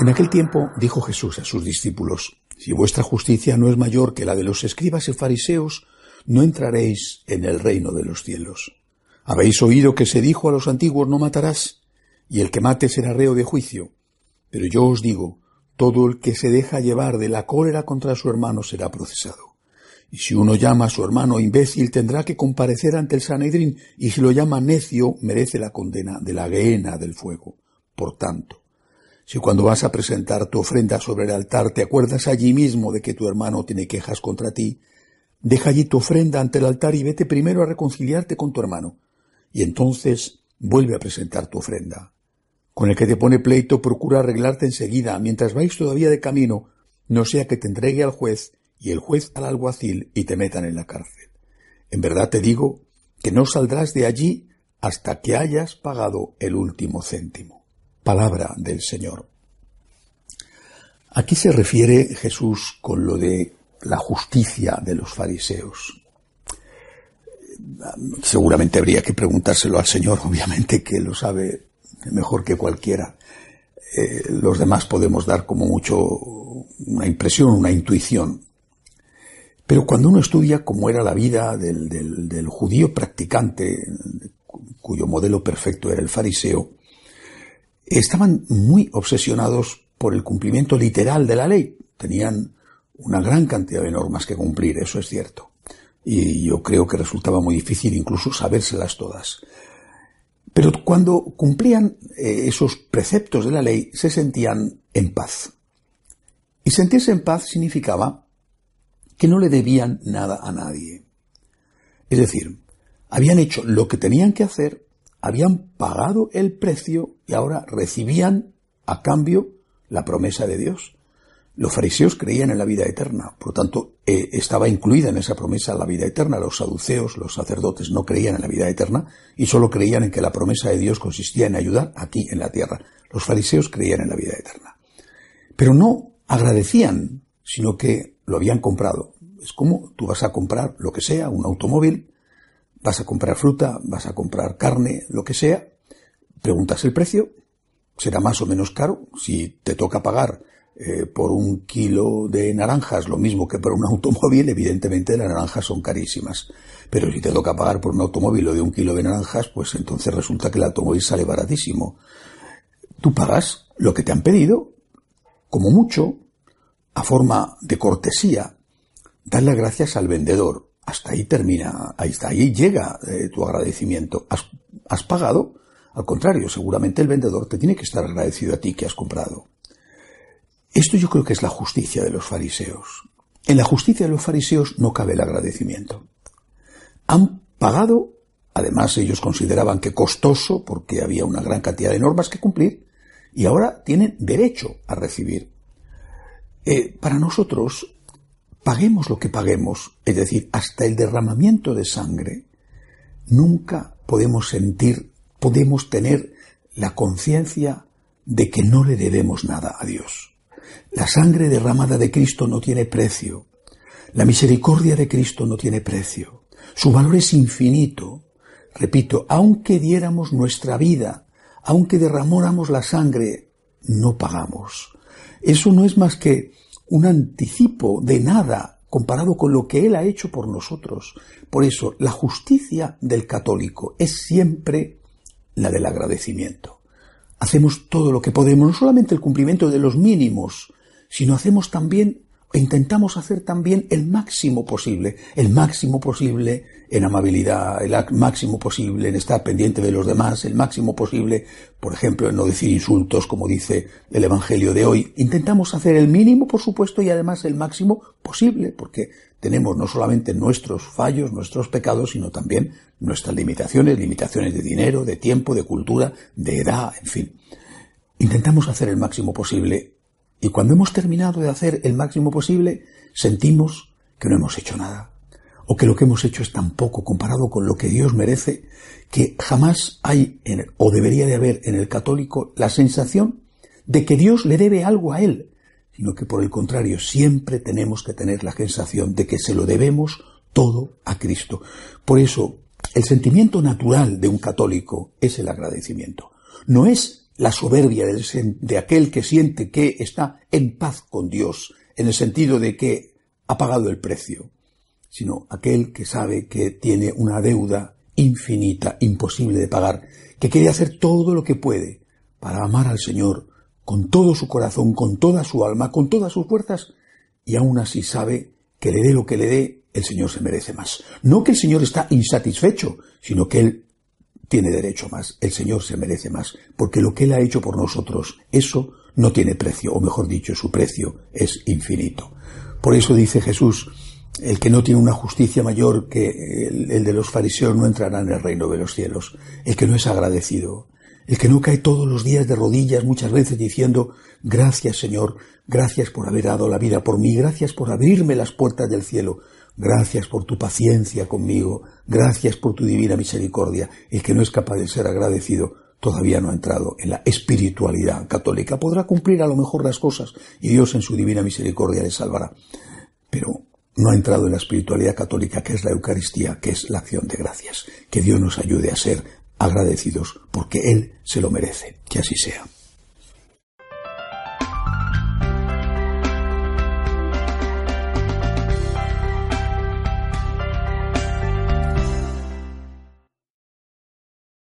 En aquel tiempo dijo Jesús a sus discípulos, Si vuestra justicia no es mayor que la de los escribas y fariseos, no entraréis en el reino de los cielos. Habéis oído que se dijo a los antiguos no matarás, y el que mate será reo de juicio. Pero yo os digo, todo el que se deja llevar de la cólera contra su hermano será procesado. Y si uno llama a su hermano imbécil tendrá que comparecer ante el Sanedrín, y si lo llama necio merece la condena de la guena del fuego. Por tanto, si cuando vas a presentar tu ofrenda sobre el altar te acuerdas allí mismo de que tu hermano tiene quejas contra ti, deja allí tu ofrenda ante el altar y vete primero a reconciliarte con tu hermano, y entonces vuelve a presentar tu ofrenda. Con el que te pone pleito procura arreglarte enseguida, mientras vais todavía de camino, no sea que te entregue al juez y el juez al alguacil y te metan en la cárcel. En verdad te digo que no saldrás de allí hasta que hayas pagado el último céntimo palabra del Señor. Aquí se refiere Jesús con lo de la justicia de los fariseos. Seguramente habría que preguntárselo al Señor, obviamente que lo sabe mejor que cualquiera. Eh, los demás podemos dar como mucho una impresión, una intuición. Pero cuando uno estudia cómo era la vida del, del judío practicante, cuyo modelo perfecto era el fariseo, estaban muy obsesionados por el cumplimiento literal de la ley. Tenían una gran cantidad de normas que cumplir, eso es cierto. Y yo creo que resultaba muy difícil incluso sabérselas todas. Pero cuando cumplían eh, esos preceptos de la ley, se sentían en paz. Y sentirse en paz significaba que no le debían nada a nadie. Es decir, habían hecho lo que tenían que hacer habían pagado el precio y ahora recibían a cambio la promesa de Dios. Los fariseos creían en la vida eterna, por lo tanto eh, estaba incluida en esa promesa la vida eterna. Los saduceos, los sacerdotes no creían en la vida eterna y solo creían en que la promesa de Dios consistía en ayudar aquí en la tierra. Los fariseos creían en la vida eterna. Pero no agradecían, sino que lo habían comprado. Es como tú vas a comprar lo que sea, un automóvil, Vas a comprar fruta, vas a comprar carne, lo que sea, preguntas el precio, será más o menos caro. Si te toca pagar eh, por un kilo de naranjas lo mismo que por un automóvil, evidentemente las naranjas son carísimas. Pero si te toca pagar por un automóvil o de un kilo de naranjas, pues entonces resulta que el automóvil sale baratísimo. Tú pagas lo que te han pedido, como mucho, a forma de cortesía, dar las gracias al vendedor hasta ahí termina, está, ahí llega eh, tu agradecimiento. ¿Has, ¿Has pagado? Al contrario, seguramente el vendedor te tiene que estar agradecido a ti que has comprado. Esto yo creo que es la justicia de los fariseos. En la justicia de los fariseos no cabe el agradecimiento. Han pagado, además ellos consideraban que costoso porque había una gran cantidad de normas que cumplir, y ahora tienen derecho a recibir. Eh, para nosotros paguemos lo que paguemos, es decir, hasta el derramamiento de sangre, nunca podemos sentir, podemos tener la conciencia de que no le debemos nada a Dios. La sangre derramada de Cristo no tiene precio. La misericordia de Cristo no tiene precio. Su valor es infinito. Repito, aunque diéramos nuestra vida, aunque derramáramos la sangre, no pagamos. Eso no es más que un anticipo de nada comparado con lo que Él ha hecho por nosotros. Por eso, la justicia del católico es siempre la del agradecimiento. Hacemos todo lo que podemos, no solamente el cumplimiento de los mínimos, sino hacemos también intentamos hacer también el máximo posible, el máximo posible en amabilidad, el máximo posible en estar pendiente de los demás, el máximo posible, por ejemplo, en no decir insultos, como dice el Evangelio de hoy. Intentamos hacer el mínimo, por supuesto, y además el máximo posible, porque tenemos no solamente nuestros fallos, nuestros pecados, sino también nuestras limitaciones, limitaciones de dinero, de tiempo, de cultura, de edad, en fin. Intentamos hacer el máximo posible y cuando hemos terminado de hacer el máximo posible, sentimos que no hemos hecho nada, o que lo que hemos hecho es tan poco comparado con lo que Dios merece, que jamás hay, o debería de haber en el católico, la sensación de que Dios le debe algo a él, sino que por el contrario siempre tenemos que tener la sensación de que se lo debemos todo a Cristo. Por eso, el sentimiento natural de un católico es el agradecimiento. No es la soberbia de aquel que siente que está en paz con Dios, en el sentido de que ha pagado el precio, sino aquel que sabe que tiene una deuda infinita, imposible de pagar, que quiere hacer todo lo que puede para amar al Señor con todo su corazón, con toda su alma, con todas sus fuerzas, y aún así sabe que le dé lo que le dé, el Señor se merece más. No que el Señor está insatisfecho, sino que Él tiene derecho más, el Señor se merece más, porque lo que Él ha hecho por nosotros, eso no tiene precio, o mejor dicho, su precio es infinito. Por eso dice Jesús, el que no tiene una justicia mayor que el, de los fariseos no entrará en el reino de los cielos. El que no es agradecido, el que no cae todos los días de rodillas muchas veces diciendo, gracias Señor, gracias por haber dado la vida por mí, gracias por abrirme las puertas del cielo, Gracias por tu paciencia conmigo, gracias por tu divina misericordia. El que no es capaz de ser agradecido todavía no ha entrado en la espiritualidad católica. Podrá cumplir a lo mejor las cosas y Dios en su divina misericordia le salvará. Pero no ha entrado en la espiritualidad católica que es la Eucaristía, que es la acción de gracias. Que Dios nos ayude a ser agradecidos porque Él se lo merece. Que así sea.